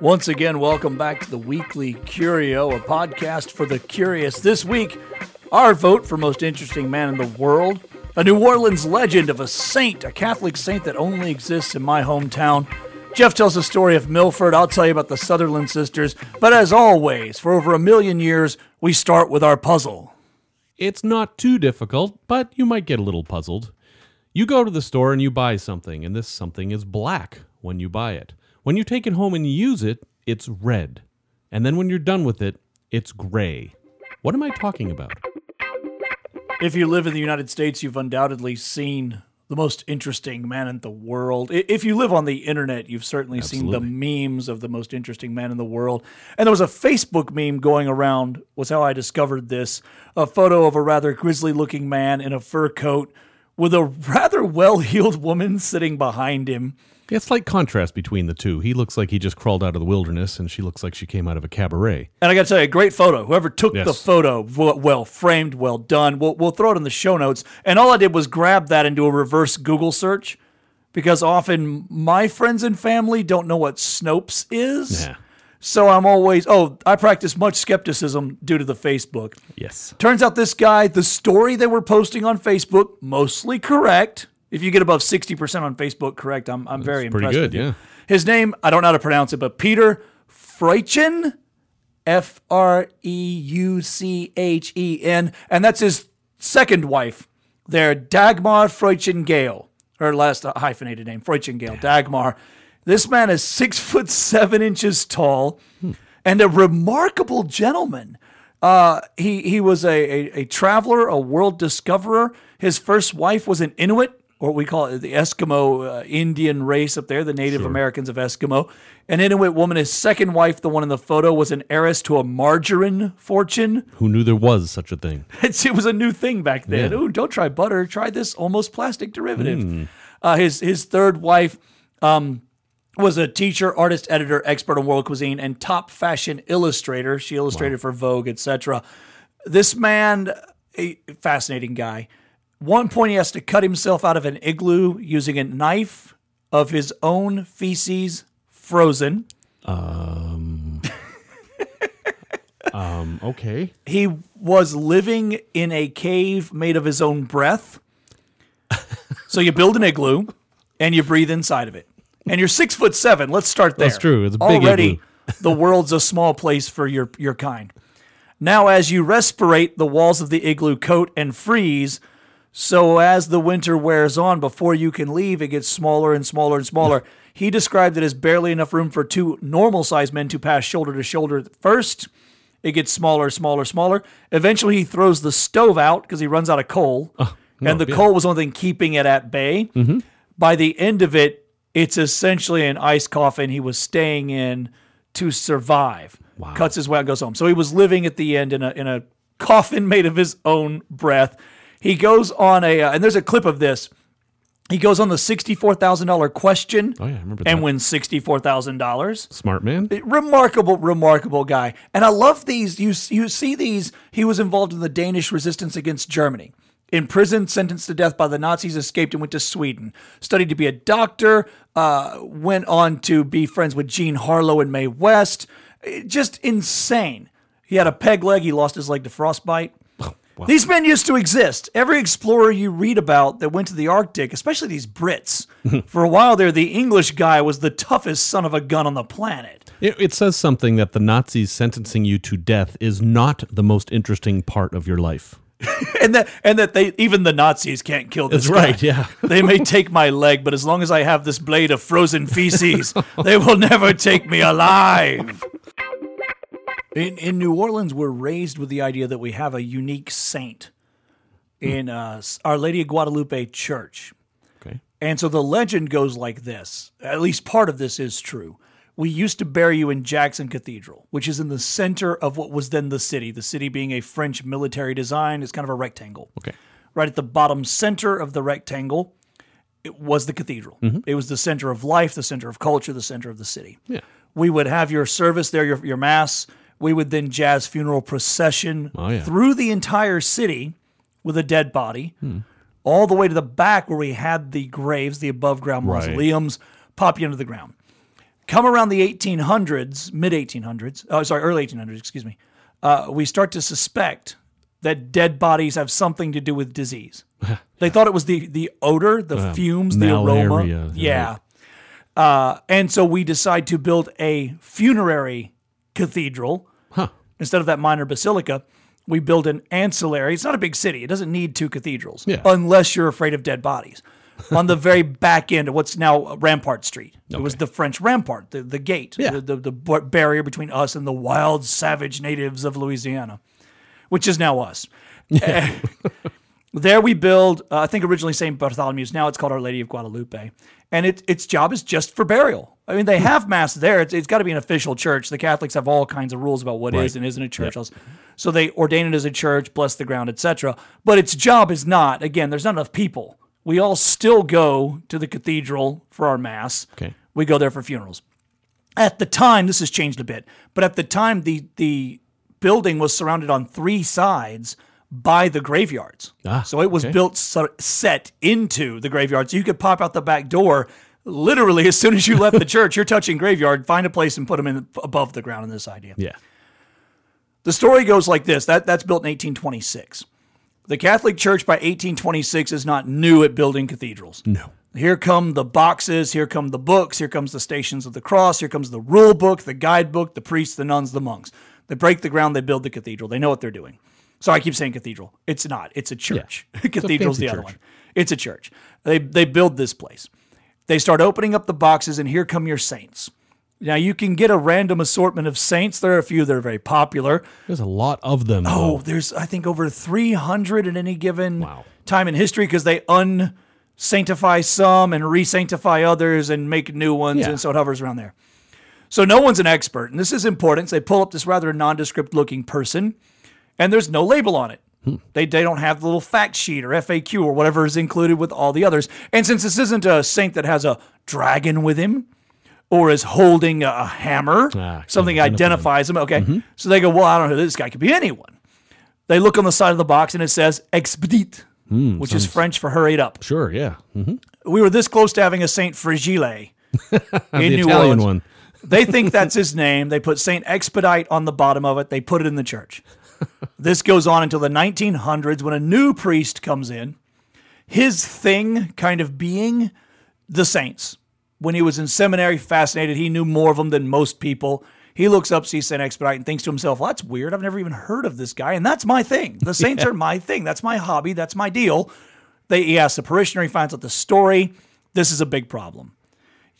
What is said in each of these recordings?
Once again, welcome back to the Weekly Curio, a podcast for the curious. This week, our vote for most interesting man in the world, a New Orleans legend of a saint, a Catholic saint that only exists in my hometown. Jeff tells the story of Milford. I'll tell you about the Sutherland sisters. But as always, for over a million years, we start with our puzzle. It's not too difficult, but you might get a little puzzled. You go to the store and you buy something, and this something is black when you buy it. When you take it home and use it, it's red. And then when you're done with it, it's gray. What am I talking about? If you live in the United States, you've undoubtedly seen the most interesting man in the world. If you live on the internet, you've certainly seen the memes of the most interesting man in the world. And there was a Facebook meme going around, was how I discovered this a photo of a rather grisly looking man in a fur coat with a rather well heeled woman sitting behind him. It's like contrast between the two. He looks like he just crawled out of the wilderness, and she looks like she came out of a cabaret. And I got to tell you, great photo. Whoever took the photo, well framed, well done. We'll, we'll throw it in the show notes. And all I did was grab that and do a reverse Google search because often my friends and family don't know what Snopes is. Yeah. So I'm always, oh, I practice much skepticism due to the Facebook. Yes. Turns out this guy, the story they were posting on Facebook, mostly correct. If you get above 60% on Facebook correct, I'm, I'm very pretty impressed. good, with you. yeah. His name, I don't know how to pronounce it, but Peter Freuchen, F R E U C H E N, and that's his second wife. There, Dagmar Freuchen Gale, her last uh, hyphenated name, Freuchen Gale, Dagmar. This man is six foot seven inches tall and a remarkable gentleman. Uh, he he was a, a, a traveler, a world discoverer. His first wife was an Inuit, or we call it the Eskimo uh, Indian race up there, the Native Americans of Eskimo. An Inuit woman. His second wife, the one in the photo, was an heiress to a margarine fortune. Who knew there was such a thing? It's, it was a new thing back then. Yeah. Ooh, don't try butter. Try this almost plastic derivative. Uh, his his third wife um, was a teacher, artist, editor, expert on world cuisine, and top fashion illustrator. She illustrated for Vogue, etc. This man, a fascinating guy. One point, he has to cut himself out of an igloo using a knife of his own feces, frozen. Um, okay. He was living in a cave made of his own breath. so you build an igloo and you breathe inside of it. And you're six foot seven. Let's start there. That's true. It's a big Already, the world's a small place for your, your kind. Now, as you respirate, the walls of the igloo coat and freeze. So as the winter wears on, before you can leave, it gets smaller and smaller and smaller. he described it as barely enough room for two normal sized men to pass shoulder to shoulder first. It gets smaller, smaller, smaller. Eventually, he throws the stove out because he runs out of coal. Oh, and oh, the yeah. coal was the only thing keeping it at bay. Mm-hmm. By the end of it, it's essentially an ice coffin he was staying in to survive. Cuts his way out, goes home. So he was living at the end in a in a coffin made of his own breath. He goes on a uh, and there's a clip of this. He goes on the sixty-four thousand dollar question. Oh, yeah, I remember and that. wins sixty-four thousand dollars Smart man. remarkable, remarkable guy. And I love these. You you see these. He was involved in the Danish resistance against Germany. Imprisoned, sentenced to death by the Nazis, escaped and went to Sweden. Studied to be a doctor. Uh, went on to be friends with Jean Harlow and Mae West. Eh, Just insane. He had a peg leg. He lost his leg to frostbite. These men used to exist. Every explorer you read about that went to the Arctic, especially these Brits, for a while there, the English guy was the toughest son of a gun on the planet. It, it says something that the Nazis sentencing you to death is not the most interesting part of your life. and that and that they even the Nazis can't kill this That's guy. right, yeah. they may take my leg, but as long as I have this blade of frozen feces, they will never take me alive. In in New Orleans, we're raised with the idea that we have a unique saint in uh, Our Lady of Guadalupe Church. Okay. And so the legend goes like this. At least part of this is true. We used to bury you in Jackson Cathedral, which is in the center of what was then the city. The city being a French military design is kind of a rectangle. Okay. Right at the bottom center of the rectangle, it was the cathedral. Mm-hmm. It was the center of life, the center of culture, the center of the city. Yeah. We would have your service there, your, your mass. We would then jazz funeral procession Oh, yeah. through the entire city with a dead body, hmm. all the way to the back where we had the graves, the above ground Right. mausoleums, pop you into the ground. Come around the 1800s, mid 1800s, oh, sorry, early 1800s, excuse me, uh, we start to suspect that dead bodies have something to do with disease. they thought it was the, the odor, the fumes, the aroma. malaria, Yeah. Uh, and so we decide to build a funerary cathedral Huh. instead of that minor basilica, we build an ancillary. It's not a big city. It doesn't need two cathedrals Yeah. unless you're afraid of dead bodies. On the very back end of what's now Rampart Street. It was the French rampart, the, the gate, Yeah. the, the, the barrier between us and the wild, savage natives of Louisiana, which is now us. There we build, uh, I think originally St. Bartholomew's, now it's called Our Lady of Guadalupe. And it, its job is just for burial. I mean, they have mass there. It's, it's got to be an official church. The Catholics have all kinds of rules about what is Right. and isn't a church. So they ordain it as a church, bless the ground, etc. But its job is not, again, there's not enough people. We all still go to the cathedral for our mass. Okay. We go there for funerals. At the time, this has changed a bit, but at the time, the, the building was surrounded on three sides by the graveyards. Ah, so it was okay. built so, set into the graveyards. You could pop out the back door literally as soon as you left the church. You're touching graveyard, find a place and put them in above the ground in this idea. Yeah. The story goes like this that, that's built in 1826. The Catholic Church by 1826 is not new at building cathedrals. No. Here come the boxes, here come the books, here comes the stations of the cross, here comes the rule book, the guidebook, the priests, the nuns, the monks. They break the ground, they build the cathedral. They know what they're doing. So I keep saying cathedral. It's not. It's a church. Cathedral's fancy the other one. It's a church. They they build this place. They start opening up the boxes, and here come your saints. Now you can get a random assortment of saints. There are a few that are very popular. There's a lot of them. Oh, though. there's I think over 300 at any given Wow. time in history because they unsanctify some and re-sanctify others and make new ones, Yeah. and so it hovers around there. So no one's an expert, and this is important. So they pull up this rather nondescript looking person, and there's no label on it. Hmm. They, they don't have the little fact sheet or FAQ or whatever is included with all the others. And since this isn't a saint that has a dragon with him or is holding a, a hammer, Ah, something can identify identifies him. Okay. So they go, well, I don't know. This guy could be anyone. They look on the side of the box and it says expedite, which is French for hurried up. Sure. Yeah. hmm We were this close to having a Saint Frigile in The New Italian Orleans. one. They think that's his name. They put Saint Expedite on the bottom of it. They put it in the church. This goes on until the 1900s when a new priest comes in. His thing kind of being the saints. When he was in seminary, fascinated, he knew more of them than most people. He looks up, Saint Expedite, and thinks to himself, well, that's weird. I've never even heard of this guy. And that's my thing. The saints are my thing. That's my hobby. That's my deal. They, he asks the parishioner, he finds out the story. This is a big problem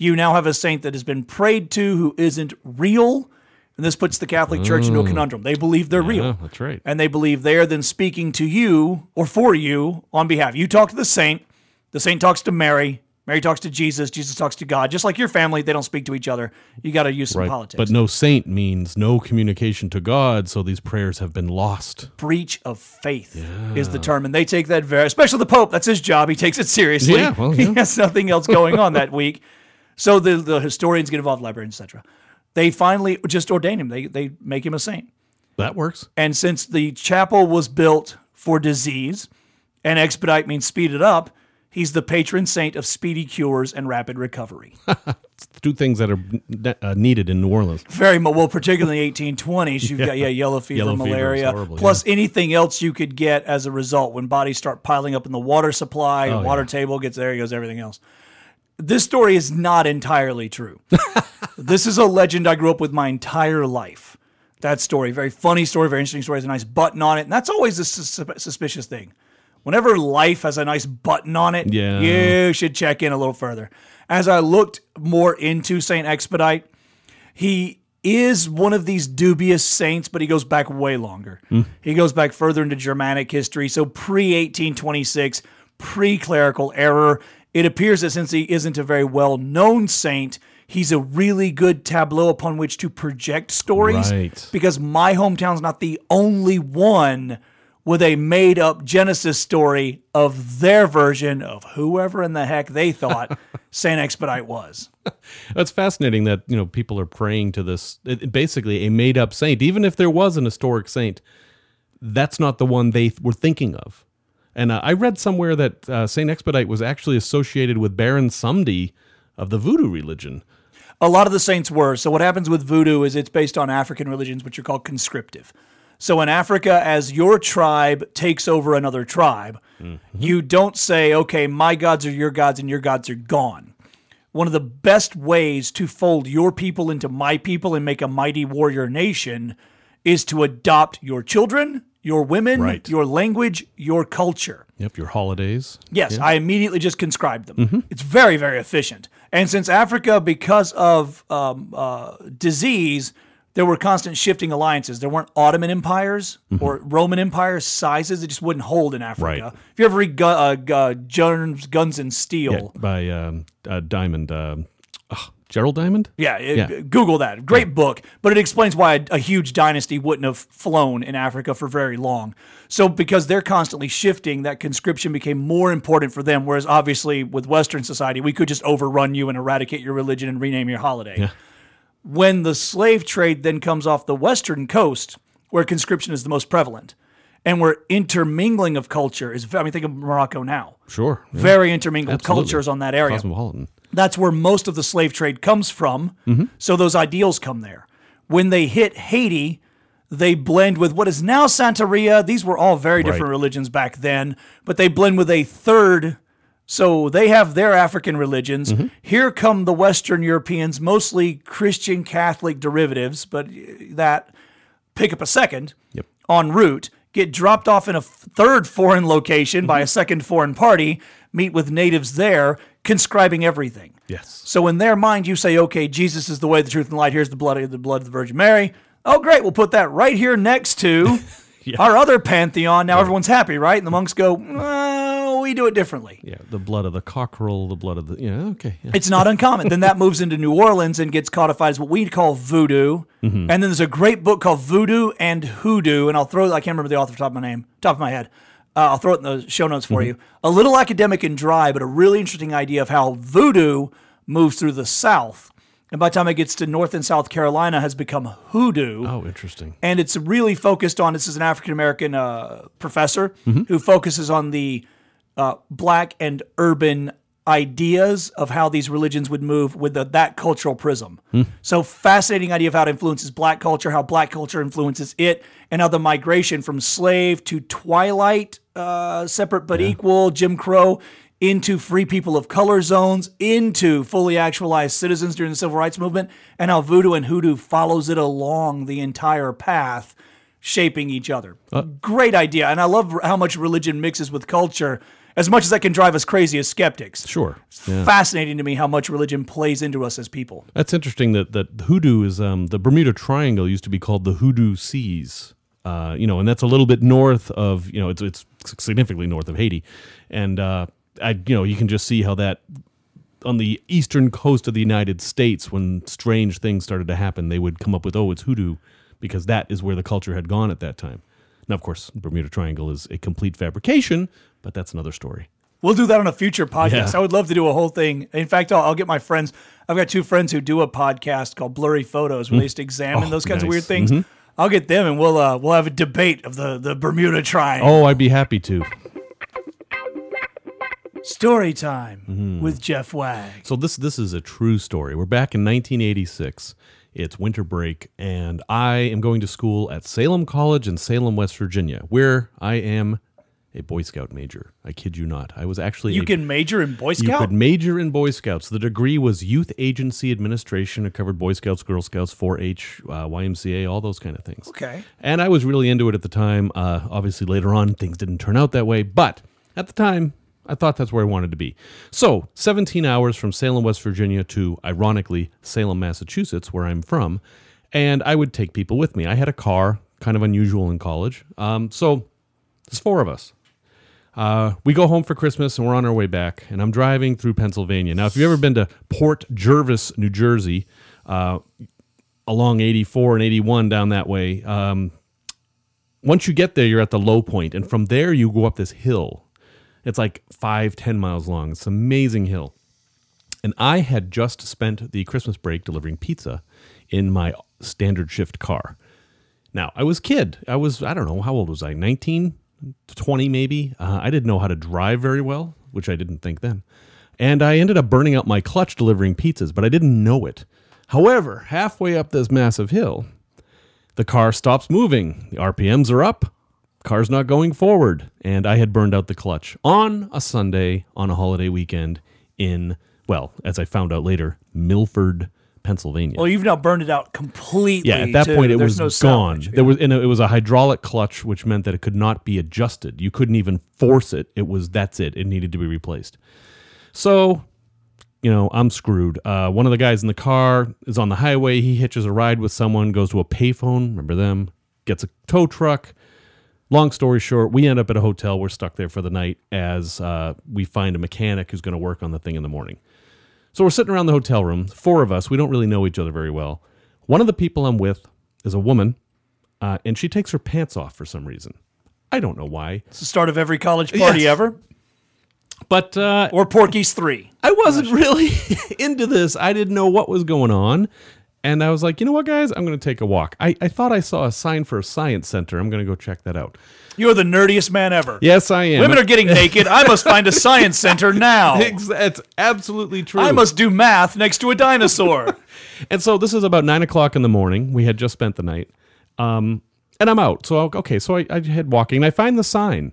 you now have a saint that has been prayed to who isn't real. And this puts the Catholic Church into a mm. conundrum. They believe they're Yeah, real. that's right. And they believe they are then speaking to you or for you on behalf. You talk to the saint, the saint talks to Mary, Mary talks to Jesus, Jesus talks to God. Just like your family, they don't speak to each other. You got to use some Right. politics. But no saint means no communication to God, so these prayers have been lost. breach of faith is the term, and they take that very, especially the Pope. That's his job. He takes it seriously. Yeah, well, He has nothing else going on that week, so the the historians get involved, librarians, etc. They finally just ordain him. They they make him a saint, That works. and since the chapel was built for disease, and expedite means speed it up, he's the patron saint of speedy cures and rapid recovery. Two things that are uh, needed in New Orleans. Very well, particularly in the 1820s, you've got yeah yellow fever, Yellow fever malaria, horrible, plus anything else you could get as a result when bodies start piling up in the water supply, Oh, water yeah. table gets there, goes everything else. This story is not entirely true. this is a legend I grew up with my entire life. That story, very funny story, very interesting story, has a nice button on it, and that's always a sus- suspicious thing. Whenever life has a nice button on it, Yeah. you should check in a little further. As I looked more into Saint Expedite, he is one of these dubious saints, but he goes back way longer. Hmm. He goes back further into Germanic history, so pre 1826, pre clerical error. It appears that since he isn't a very well known saint, he's a really good tableau upon which to project stories. Right. Because my hometown's not the only one with a made up Genesis story of their version of whoever in the heck they thought Saint Expedite was. That's fascinating that you know people are praying to this basically a made up saint, even if there was an historic saint. That's not the one they were thinking of. And uh, I read somewhere that uh, Saint Expedite was actually associated with Baron Samedi of the Voodoo religion. A lot of the saints were. So what happens with voodoo is it's based on African religions, which are called conscriptive. So in Africa, as your tribe takes over another tribe, you don't say, okay, my gods are your gods and your gods are gone. One of the best ways to fold your people into my people and make a mighty warrior nation is to adopt your children, your women, Right. your language, your culture. Yep, your holidays. Yes, I immediately just conscribed them. Mm-hmm. It's very, very efficient. And since Africa, because of um, uh, disease, there were constant shifting alliances. There weren't Ottoman empires or Roman empires sizes; it just wouldn't hold in Africa. Mm-hmm. Right. If you ever read uh, Jones, Guns and Steel, Yeah, by um, uh, Diamond. Ugh, Gerald Diamond? Yeah, it- Yeah. Google that. Great book, but it explains why a, a huge dynasty wouldn't have flown in Africa for very long. So, because they're constantly shifting, that conscription became more important for them. Whereas, obviously, with Western society, we could just overrun you and eradicate your religion and rename your holiday. When the slave trade then comes off the Western coast, where conscription is the most prevalent, and where intermingling of culture is, I mean, think of Morocco now. Sure. yeah, Very intermingled absolutely. cultures on that area Cosmopolitan. that's where most of the slave trade comes from. Mm-hmm. So those ideals come there. When they hit Haiti, they blend with what is now Santeria. These were all very different Right. religions back then, but they blend with a third. So they have their African religions. Mm-hmm. Here come the Western Europeans, mostly Christian Catholic derivatives, but that pick up a second Yep. en route, get dropped off in a third foreign location by a second foreign party, meet with natives there, conscribing everything. Yes. So in their mind, you say, okay, Jesus is the way, the truth, and the light. Here's the blood of the blood of the Virgin Mary. Oh, great. We'll put that right here next to our other pantheon. Now everyone's happy, right? And the monks go, "Uh, we do it differently. Yeah, the blood of the cockerel, the blood of the. Yeah, okay. Yeah. It's not uncommon. then that moves into New Orleans and gets codified as what we call voodoo. And then there's a great book called Voodoo and Hoodoo, and I'll throw. I can't remember the author top of my name, top of my head. Uh, I'll throw it in the show notes for you. A little academic and dry, but a really interesting idea of how voodoo moves through the South, and by the time it gets to North and South Carolina, has become hoodoo Oh, interesting. and it's really focused on this is an African American uh, professor who focuses on the uh, black and urban ideas of how these religions would move with the, that cultural prism. So fascinating idea of how it influences black culture, how black culture influences it, and how the migration from slave to twilight, uh, separate but equal, Jim Crow. Into free people of color zones, into fully actualized citizens during the civil rights movement, and how voodoo and hoodoo follows it along the entire path, shaping each other. Great idea. And I love how much religion mixes with culture, as much as that can drive us crazy as skeptics. Sure. Yeah. Fascinating to me how much religion plays into us as people. That's interesting that, that hoodoo is um, the Bermuda Triangle used to be called the Hoodoo Seas. Uh, you know, and that's a little bit north of, you know, it's, it's significantly north of Haiti. And, uh, I, you know, you can just see how that on the eastern coast of the United States, when strange things started to happen, they would come up with, oh, it's hoodoo, because that is where the culture had gone at that time. Now, of course, Bermuda Triangle is a complete fabrication, but that's another story. We'll do that on a future podcast. Yeah. I would love to do a whole thing. In fact, I'll, I'll get my friends. I've got two friends who do a podcast called Blurry Photos, where they just examine Oh, those kinds of weird things. I'll get them, and we'll uh, we'll have a debate of the the Bermuda Triangle. Oh, I'd be happy to. Story time Mm-hmm. with Jeff Wagg. So this this is a true story. We're back in 1986. It's winter break, and I am going to school at Salem College in Salem, West Virginia, where I am a Boy Scout major. I kid you not. I was actually You a- can major in Boy Scout. you could major in Boy Scouts. The degree was Youth Agency Administration. It covered Boy Scouts, Girl Scouts, 4-H, uh, YMCA, all those kind of things. Okay. And I was really into it at the time. Uh, obviously, later on, things didn't turn out that way. But at the time, I thought that's where I wanted to be. So, 17 hours from Salem, West Virginia to, ironically, Salem, Massachusetts, where I'm from. And I would take people with me. I had a car, kind of unusual in college. Um, so, there's four of us. Uh, we go home for Christmas and we're on our way back, and I'm driving through Pennsylvania. Now, if you've ever been to Port Jervis, New Jersey, uh, along 84 and 81 down that way, um, once you get there, you're at the low point, and from there you go up this hill. It's like five, ten miles long. It's an amazing hill. And I had just spent the Christmas break delivering pizza in my standard shift car. Now, I was kid. I was, I don't know, how old was I? 19, 20 maybe. Uh, I didn't know how to drive very well, which I didn't think then. And I ended up burning out my clutch delivering pizzas, but I didn't know it. However, halfway up this massive hill, the car stops moving. The RPMs are up. Car's not going forward. And I had burned out the clutch on a Sunday on a holiday weekend in, well, as I found out later, Milford, Pennsylvania. Well, you've now burned it out completely. Yeah, at that too. point it There's was no gone. salvage. There was and it was a hydraulic clutch, which meant that it could not be adjusted. You couldn't even force it. It was that's it. It needed to be replaced. So, you know, I'm screwed. Uh, one of the guys in the car is on the highway. He hitches a ride with someone, goes to a payphone. Remember them? Gets a tow truck. Long story short, we end up at a hotel. We're stuck there for the night as uh, we find a mechanic who's going to work on the thing in the morning. So we're sitting around the hotel room, four of us. We don't really know each other very well. One of the people I'm with is a woman, uh, and she takes her pants off for some reason. I don't know why, It's the start of every college party Yes. ever. but uh, Or Porky's 3. I wasn't really into this. I didn't know what was going on. And I was like, you know what, guys? I'm going to take a walk. I, I thought I saw a sign for a science center. I'm going to go check that out. You're the nerdiest man ever. Yes, I am. Women are getting naked. I must find a science center now. That's absolutely true. I must do math next to a dinosaur. And so this is about nine o'clock in the morning. We had just spent the night. Um, and I'm out. So, I'll- okay, so I, I head walking and I find the sign.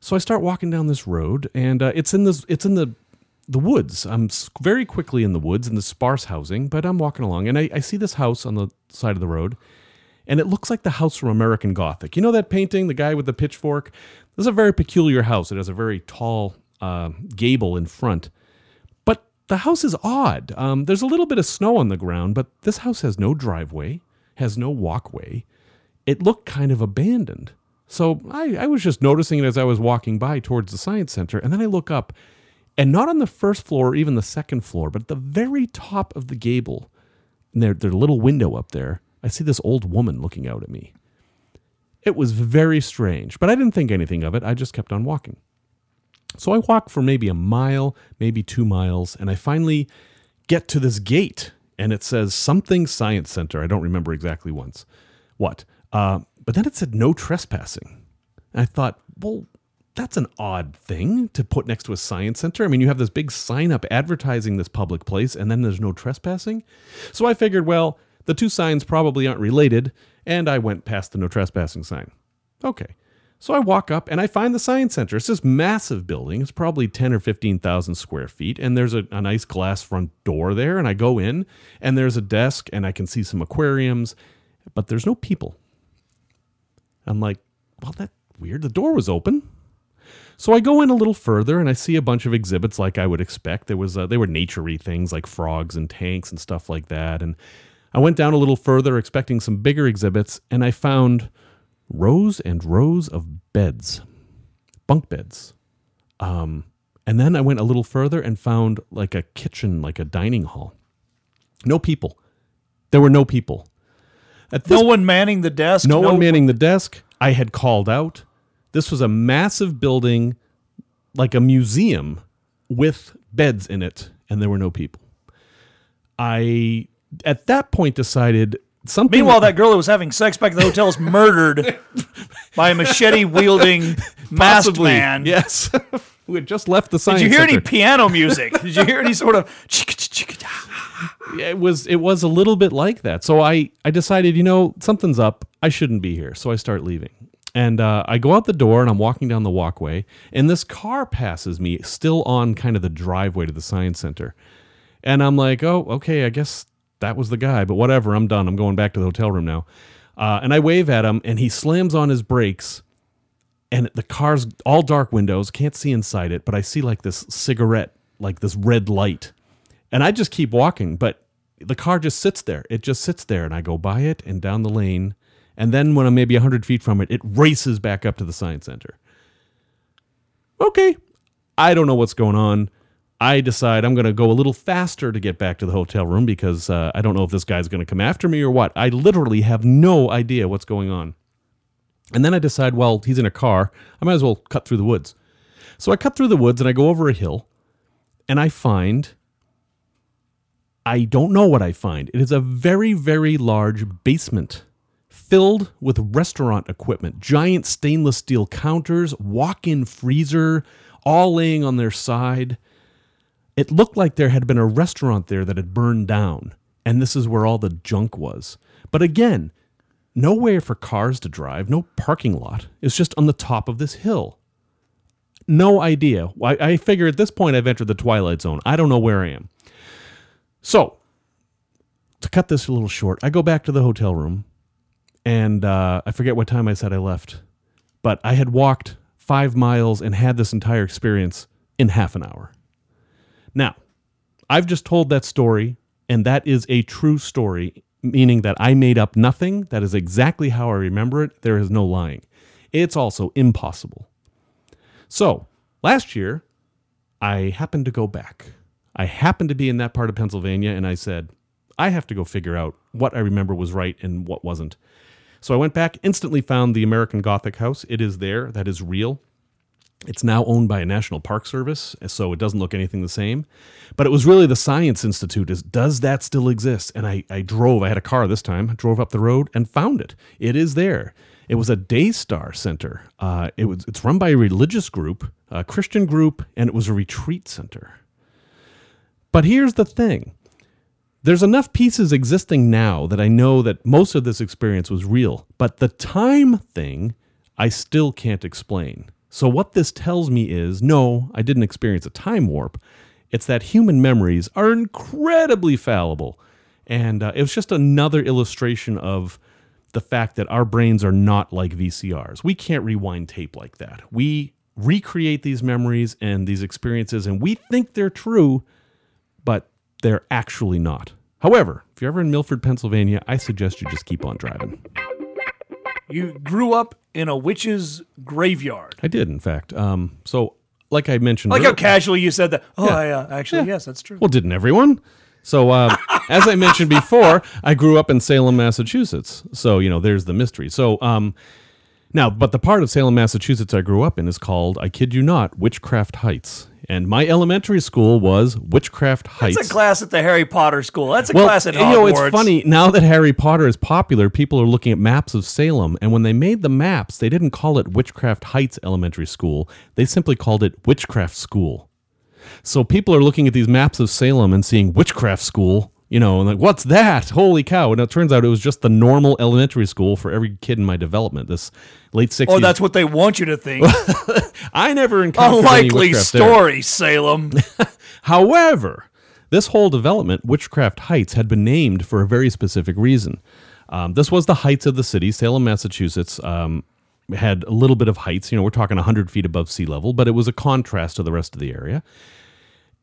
So I start walking down this road and uh, it's in this, it's in the, the woods. I'm very quickly in the woods in the sparse housing, but I'm walking along and I, I see this house on the side of the road and it looks like the house from American Gothic. You know that painting, the guy with the pitchfork? This is a very peculiar house. It has a very tall uh, gable in front. But the house is odd. Um, there's a little bit of snow on the ground, but this house has no driveway, has no walkway. It looked kind of abandoned. So I, I was just noticing it as I was walking by towards the science center, and then I look up, and not on the first floor or even the second floor, but at the very top of the gable, their, their little window up there, I see this old woman looking out at me. It was very strange, but I didn't think anything of it. I just kept on walking. So I walk for maybe a mile, maybe two miles, and I finally get to this gate, and it says something Science Center. I don't remember exactly once what. Uh, but then it said no trespassing. And I thought, well, that's an odd thing to put next to a science center. I mean, you have this big sign up advertising this public place, and then there's no trespassing. So I figured, well, the two signs probably aren't related, and I went past the no trespassing sign. Okay. So I walk up and I find the science center. It's this massive building. It's probably 10 or 15,000 square feet. And there's a, a nice glass front door there. And I go in and there's a desk and I can see some aquariums, but there's no people. I'm like, well, that's weird. The door was open. So I go in a little further and I see a bunch of exhibits like I would expect. There was uh, they were naturey things like frogs and tanks and stuff like that. And I went down a little further expecting some bigger exhibits and I found rows and rows of beds, bunk beds. Um, and then I went a little further and found like a kitchen, like a dining hall. No people. There were no people. At this no one manning the desk. no, one manning the desk. I had called out. This was a massive building, like a museum with beds in it, and there were no people. I, at that point, decided something. Meanwhile, that girl who was having sex back at the hotel is murdered by a machete wielding masked man. yes, who had just left the science Did you hear any piano music? Did you hear any sort of? it was it was a little bit like that. So I I decided, you know, something's up. I shouldn't be here. So I start leaving. And uh, I go out the door and I'm walking down the walkway, and this car passes me still on kind of the driveway to the science center. And I'm like, oh, okay, I guess that was the guy, but whatever, I'm done. I'm going back to the hotel room now. Uh, and I wave at him, and he slams on his brakes, and the car's all dark windows, can't see inside it, but I see like this cigarette, like this red light. And I just keep walking, but the car just sits there. It just sits there, and I go by it and down the lane. And then when I'm maybe 100 feet from it, it races back up to the science center. Okay, I don't know what's going on. I decide I'm going to go a little faster to get back to the hotel room because uh, I don't know if this guy's going to come after me or what. I literally have no idea what's going on. And then I decide, well, he's in a car. I might as well cut through the woods. So I cut through the woods and I go over a hill and I find I don't know what I find. It is a very, very large basement filled with restaurant equipment, giant stainless steel counters, walk in freezer, all laying on their side. It looked like there had been a restaurant there that had burned down. and this is where all the junk was. But again, nowhere for cars to drive, no parking lot. It's just on the top of this hill. No idea. I, I figure at this point I've entered the twilight zone. I don't know where I am. So, to cut this a little short, I go back to the hotel room, and uh, I forget what time I said I left, but I had walked five miles and had this entire experience in half an hour. Now, I've just told that story, and that is a true story, meaning that I made up nothing. That is exactly how I remember it. There is no lying. It's also impossible. So, last year, I happened to go back. I happened to be in that part of Pennsylvania, and I said, I have to go figure out what I remember was right and what wasn't. So I went back, instantly found the American Gothic House. It is there, that is real. It's now owned by a National Park Service, so it doesn't look anything the same. But it was really the Science Institute. Is does that still exist? And I, I drove. I had a car this time. Drove up the road and found it. It is there. It was a Daystar Center. Uh, it was. It's run by a religious group, a Christian group, and it was a retreat center. But here's the thing. There's enough pieces existing now that I know that most of this experience was real, but the time thing I still can't explain. So, what this tells me is no, I didn't experience a time warp. It's that human memories are incredibly fallible. And uh, it was just another illustration of the fact that our brains are not like VCRs. We can't rewind tape like that. We recreate these memories and these experiences, and we think they're true, they're actually not. However, if you're ever in Milford, Pennsylvania, I suggest you just keep on driving. You grew up in a witch's graveyard. I did, in fact. Um, so, like I mentioned, Like how casually you said that. Oh, Yeah. I, uh, actually, Yeah. yes, that's true. Well, didn't everyone? So, uh, as I mentioned before, I grew up in Salem, Massachusetts. So, you know, there's the mystery. So, um, now, but the part of Salem, Massachusetts I grew up in is called, I kid you not, Witchcraft Heights. And my elementary school was Witchcraft Heights. That's a class at the Harry Potter school. That's a well, class at Hogwarts. you know, it's funny now that Harry Potter is popular. People are looking at maps of Salem, and when they made the maps, they didn't call it Witchcraft Heights Elementary School. They simply called it Witchcraft School. So people are looking at these maps of Salem and seeing Witchcraft School, you know, and like, what's that? Holy cow! And it turns out it was just the normal elementary school for every kid in my development. This late sixties. Oh, that's what they want you to think. I never encountered any Unlikely witchcraft there. story, Salem. However, this whole development, Witchcraft Heights, had been named for a very specific reason. Um, this was the heights of the city. Salem, Massachusetts, um, had a little bit of heights. You know, we're talking 100 feet above sea level, but it was a contrast to the rest of the area.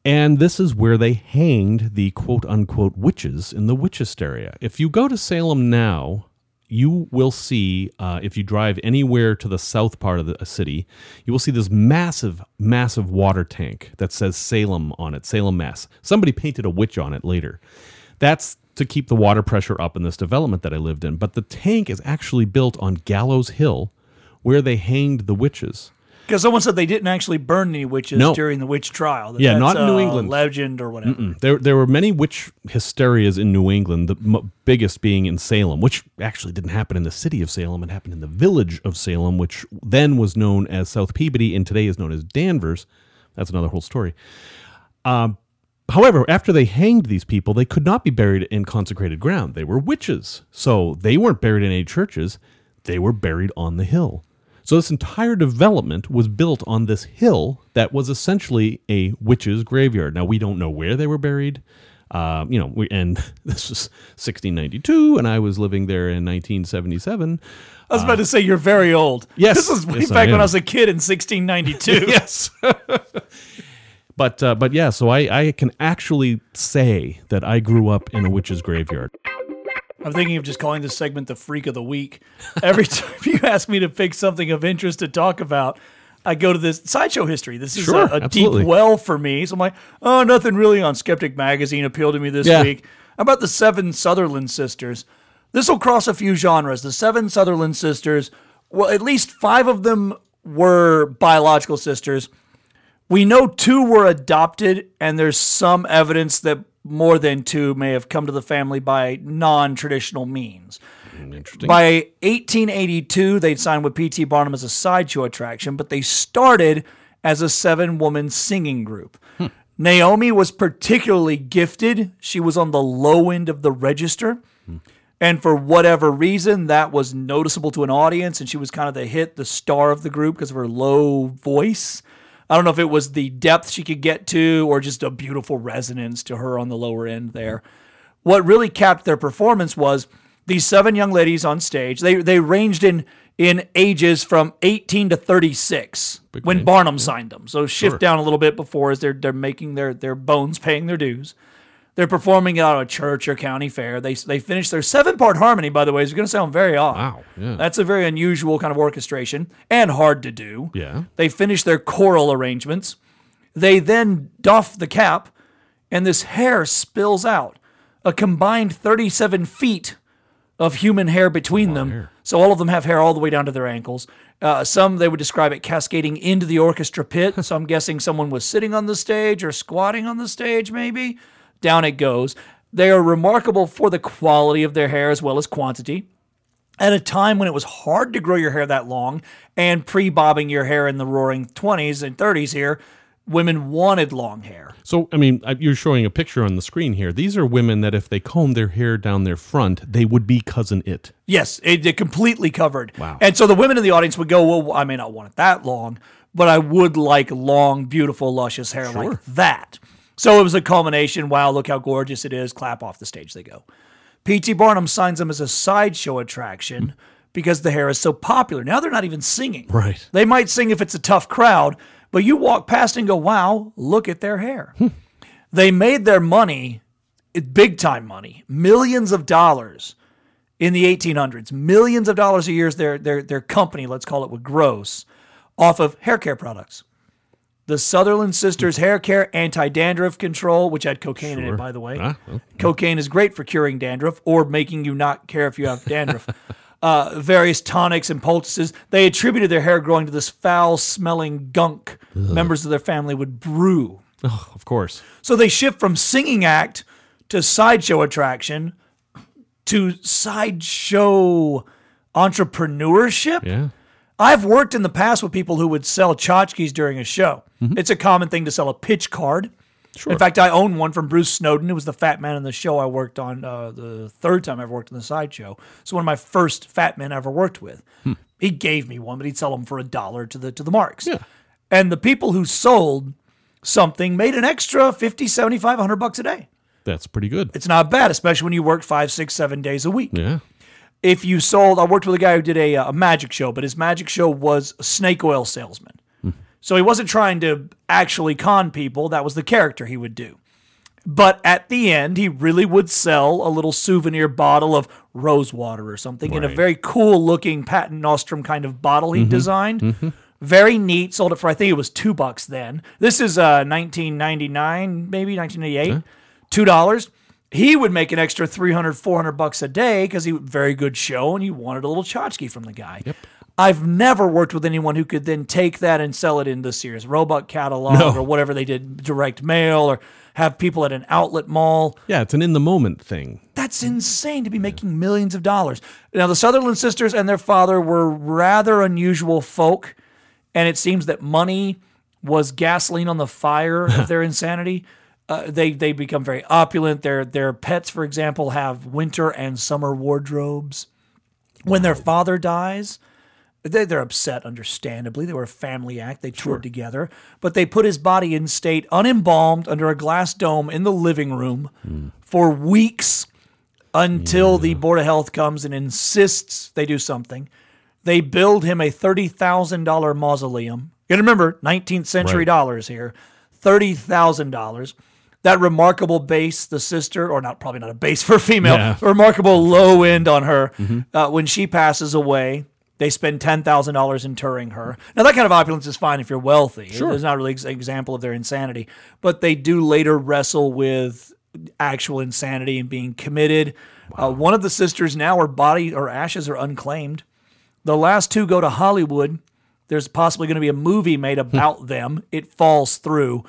And this is where they hanged the quote unquote witches in the Witchesteria. If you go to Salem now, you will see, uh, if you drive anywhere to the south part of the city, you will see this massive, massive water tank that says Salem on it, Salem, Mass. Somebody painted a witch on it later. That's to keep the water pressure up in this development that I lived in. But the tank is actually built on Gallows Hill, where they hanged the witches. Because someone said they didn't actually burn any witches No. during the witch trial. That Yeah, that's not in New England. Legend or whatever. Mm. There, there were many witch hysterias in New England. The m- biggest being in Salem, which actually didn't happen in the city of Salem. It happened in the village of Salem, which then was known as South Peabody, and today is known as Danvers. That's another whole story. Um, however, after they hanged these people, they could not be buried in consecrated ground. They were witches, so they weren't buried in any churches. They were buried on the hill. So this entire development was built on this hill that was essentially a witch's graveyard. Now we don't know where they were buried. Um, you know, we, and this was 1692, and I was living there in 1977. I was about to say you're very old. yes. This was way Yes, I back when. I was a kid in 1692. yes. but uh, but yeah, so I, I can actually say that I grew up in a witch's graveyard. I'm thinking of just calling this segment the Freak of the Week. Every time you ask me to pick something of interest to talk about, I go to this sideshow history. This is Sure, a, a deep well for me. So I'm like, oh, nothing really on Skeptic Magazine appealed to me this Yeah. week. How about the Seven Sutherland Sisters? This will cross a few genres. The Seven Sutherland Sisters, well, at least five of them were biological sisters. We know two were adopted, and there's some evidence that more than two may have come to the family by non traditional means. Hmm, interesting. By 1882, they'd signed with P.T. Barnum as a sideshow attraction, but they started as a seven woman singing group. Hmm. Naomi was particularly gifted. She was on the low end of the register. Hmm. And for whatever reason, that was noticeable to an audience, and she was kind of the hit, the star of the group because of her low voice. I don't know if it was the depth she could get to or just a beautiful resonance to her on the lower end there. What really capped their performance was these seven young ladies on stage. They they ranged in in ages from 18 to 36 when range, Barnum signed them. So shift down a little bit before as they're they're making their their bones paying their dues. They're performing out of a church or county fair. They they finished their seven part harmony. By the way, is going to sound very odd. Wow, yeah. that's a very unusual kind of orchestration and hard to do. Yeah. They finish their choral arrangements. They then doff the cap, and this hair spills out. A combined 37 feet of human hair between them. hair. So all of them have hair all the way down to their ankles. Uh, some they would describe it cascading into the orchestra pit. so I'm guessing someone was sitting on the stage or squatting on the stage, maybe. Down it goes. They are remarkable for the quality of their hair as well as quantity at a time when it was hard to grow your hair that long and pre-bobbing your hair in the roaring 20s and 30s here women wanted long hair So, I mean, you're showing a picture on the screen here. These are women that if they combed their hair down their front, they would be cousin it. yes it, it completely covered Wow. and so the women in the audience would go well i may not want it that long but i would like long beautiful luscious hair like that so it was a culmination wow look how gorgeous it is clap off the stage they go P.T. Barnum signs them as a sideshow attraction because the hair is so popular. Now they're not even singing. Right. They might sing if it's a tough crowd, but you walk past and go, wow, look at their hair. Hmm. they made their money, big time money, millions of dollars in the 1800s. Millions of dollars a year their, their, their company, let's call it, would gross off of hair care products. The Sutherland Sisters Hair Care Anti Dandruff Control, which had cocaine in it, by the way. Ah, well. Cocaine is great for curing dandruff or making you not care if you have dandruff. uh, various tonics and poultices. They attributed their hair growing to this foul smelling gunk members of their family would brew. Oh, of course. So they shift from singing act to sideshow attraction to sideshow entrepreneurship. Yeah. I've worked in the past with people who would sell tchotchkes during a show. It's a common thing to sell a pitch card. In fact, I own one from Bruce Snowden. It was the fat man in the show I worked on uh, the third time I ever worked in the sideshow. So one of my first fat men I ever worked with. He gave me one, but he'd sell them for a dollar to the to the marks. Yeah. And the people who sold something made an extra 50, 75, 100 bucks a day. That's pretty good. It's not bad, especially when you work five, six, seven days a week Yeah. if you sold, I worked with a guy who did a, uh, a magic show, but his magic show was a snake oil salesman. So he wasn't trying to actually con people. That was the character he would do. But at the end, he really would sell a little souvenir bottle of rose water or something in a very cool looking patent nostrum kind of bottle he designed. Very neat. Sold it for I think it was two bucks then. This is uh, 1999, maybe 1988. Two dollars. He would make an extra 300, 400 bucks a day because he would very good show and he wanted a little tchotchke from the guy. I've never worked with anyone who could then take that and sell it in the Sears Roebuck catalog No. or whatever they did, direct mail or have people at an outlet mall. Yeah, it's an in the moment thing. That's insane to be making millions of dollars. Now, the Sutherland sisters and their father were rather unusual folk, and it seems that money was gasoline on the fire of their insanity. Uh, they they become very opulent. Their their pets, for example, have winter and summer wardrobes. When their father dies, they, they're upset, understandably. They were a family act. They toured together, but they put his body in state, unembalmed, under a glass dome in the living room for weeks until the Board of Health comes and insists they do something. They build him a $30,000 mausoleum. You gotta remember, 19th century Right. dollars here. $30,000. That remarkable base, the sister, or not, probably not a base for a female, Yeah. remarkable low end on her. Uh, when she passes away, they spend ten thousand dollars interring her. Now that kind of opulence is fine if you're wealthy. Sure. It's not really an example of their insanity, but they do later wrestle with actual insanity and being committed. Uh, one of the sisters now, her body or ashes are unclaimed. The last two go to Hollywood. There's possibly going to be a movie made about them. It falls through.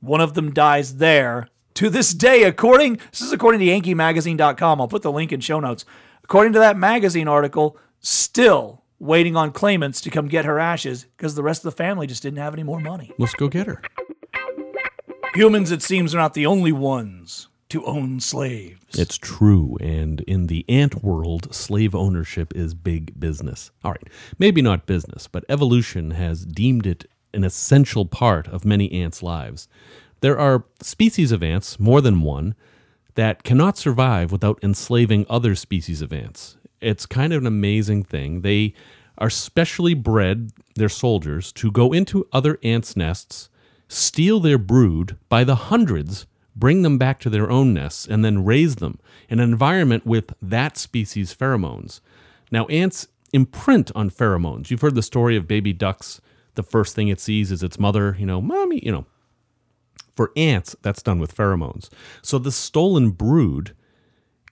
One of them dies there. To this day, according this is according to YankeeMagazine.com. I'll put the link in show notes. According to that magazine article, still waiting on claimants to come get her ashes because the rest of the family just didn't have any more money. Let's go get her. Humans, it seems, are not the only ones to own slaves. It's true, and in the ant world, slave ownership is big business. All right, maybe not business, but evolution has deemed it an essential part of many ants' lives. There are species of ants, more than one, that cannot survive without enslaving other species of ants. It's kind of an amazing thing. They are specially bred, their soldiers, to go into other ants' nests, steal their brood by the hundreds bring them back to their own nests, and then raise them in an environment with that species' pheromones. Now, ants imprint on pheromones. You've heard the story of baby ducks. The first thing it sees is its mother, you know, mommy, you know. For ants, that's done with pheromones. So the stolen brood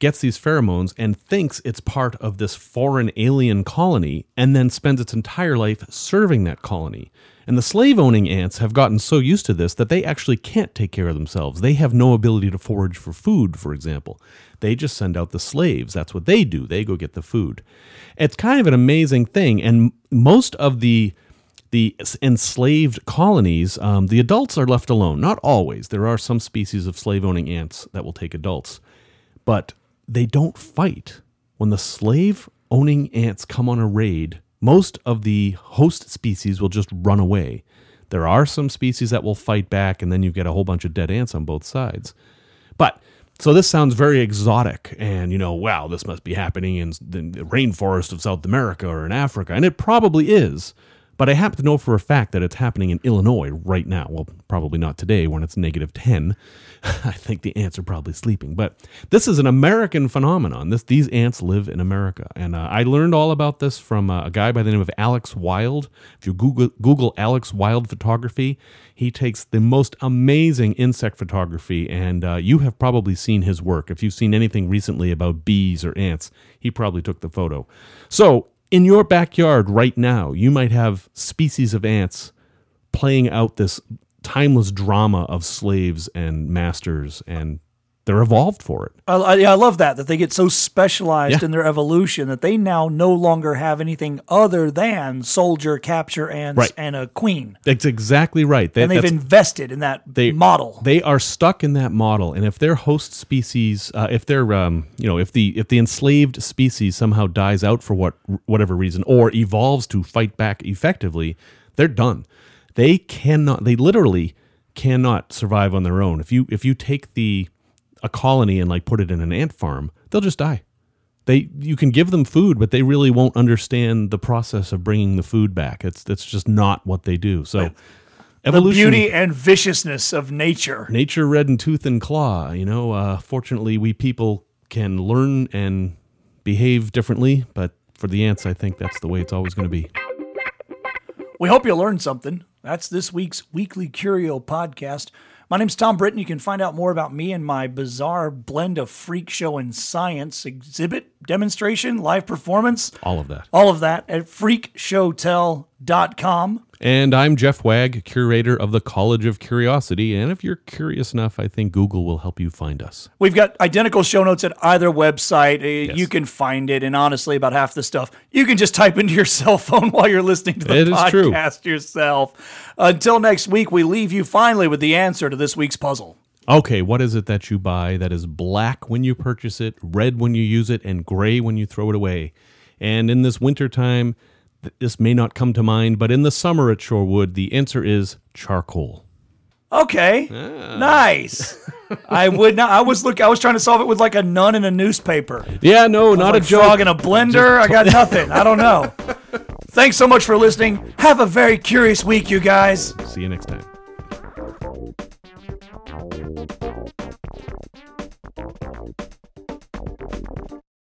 gets these pheromones and thinks it's part of this foreign alien colony and then spends its entire life serving that colony. And the slave owning ants have gotten so used to this that they actually can't take care of themselves. They have no ability to forage for food, for example. They just send out the slaves. That's what they do. They go get the food. It's kind of an amazing thing. And most of the the enslaved colonies, um, the adults are left alone. Not always. There are some species of slave owning ants that will take adults, but they don't fight. When the slave owning ants come on a raid, most of the host species will just run away. There are some species that will fight back, and then you get a whole bunch of dead ants on both sides. But so this sounds very exotic, and you know, wow, this must be happening in the rainforest of South America or in Africa, and it probably is. But I happen to know for a fact that it's happening in Illinois right now. Well, probably not today when it's negative 10. I think the ants are probably sleeping. But this is an American phenomenon. This, these ants live in America. And uh, I learned all about this from uh, a guy by the name of Alex Wild. If you Google, Google Alex Wild photography, he takes the most amazing insect photography. And uh, you have probably seen his work. If you've seen anything recently about bees or ants, he probably took the photo. So in your backyard right now, you might have species of ants playing out this timeless drama of slaves and masters and they're evolved for it. I, I, I love that that they get so specialized yeah. in their evolution that they now no longer have anything other than soldier, capture ants, right. and a queen. That's exactly right. They, and they've invested in that they, model. They are stuck in that model, and if their host species, uh, if they're, um, you know, if the if the enslaved species somehow dies out for what whatever reason or evolves to fight back effectively, they're done. They cannot. They literally cannot survive on their own. If you if you take the a colony and like put it in an ant farm, they'll just die. They you can give them food, but they really won't understand the process of bringing the food back. It's that's just not what they do. So. Evolution, the beauty and viciousness of nature. Nature red in tooth and claw. You know, uh, fortunately, we people can learn and behave differently, but for the ants, I think that's the way it's always going to be. We hope you learned something. That's this week's Weekly Curio podcast. My name's Thom Britton. You can find out more about me and my bizarre blend of freak show and science exhibit, demonstration, live performance. All of that. All of that at freakshowtell.com. And I'm Jeff Wagg, curator of the College of Curiosity. And if you're curious enough, I think Google will help you find us. We've got identical show notes at either website. Uh, yes. You can find it. And honestly, about half the stuff you can just type into your cell phone while you're listening to the it podcast yourself. Until next week, we leave you finally with the answer to this week's puzzle. Okay, what is it that you buy that is black when you purchase it, red when you use it, and gray when you throw it away? And in this wintertime, this may not come to mind, but in the summer at Shorewood, the answer is charcoal. Okay, ah. nice. I would not. I was look. I was trying to solve it with like a nun in a newspaper. Yeah, no, not like a joke. Frog in a blender. I got nothing. I don't know. Thanks so much for listening. Have a very curious week, you guys. See you next time.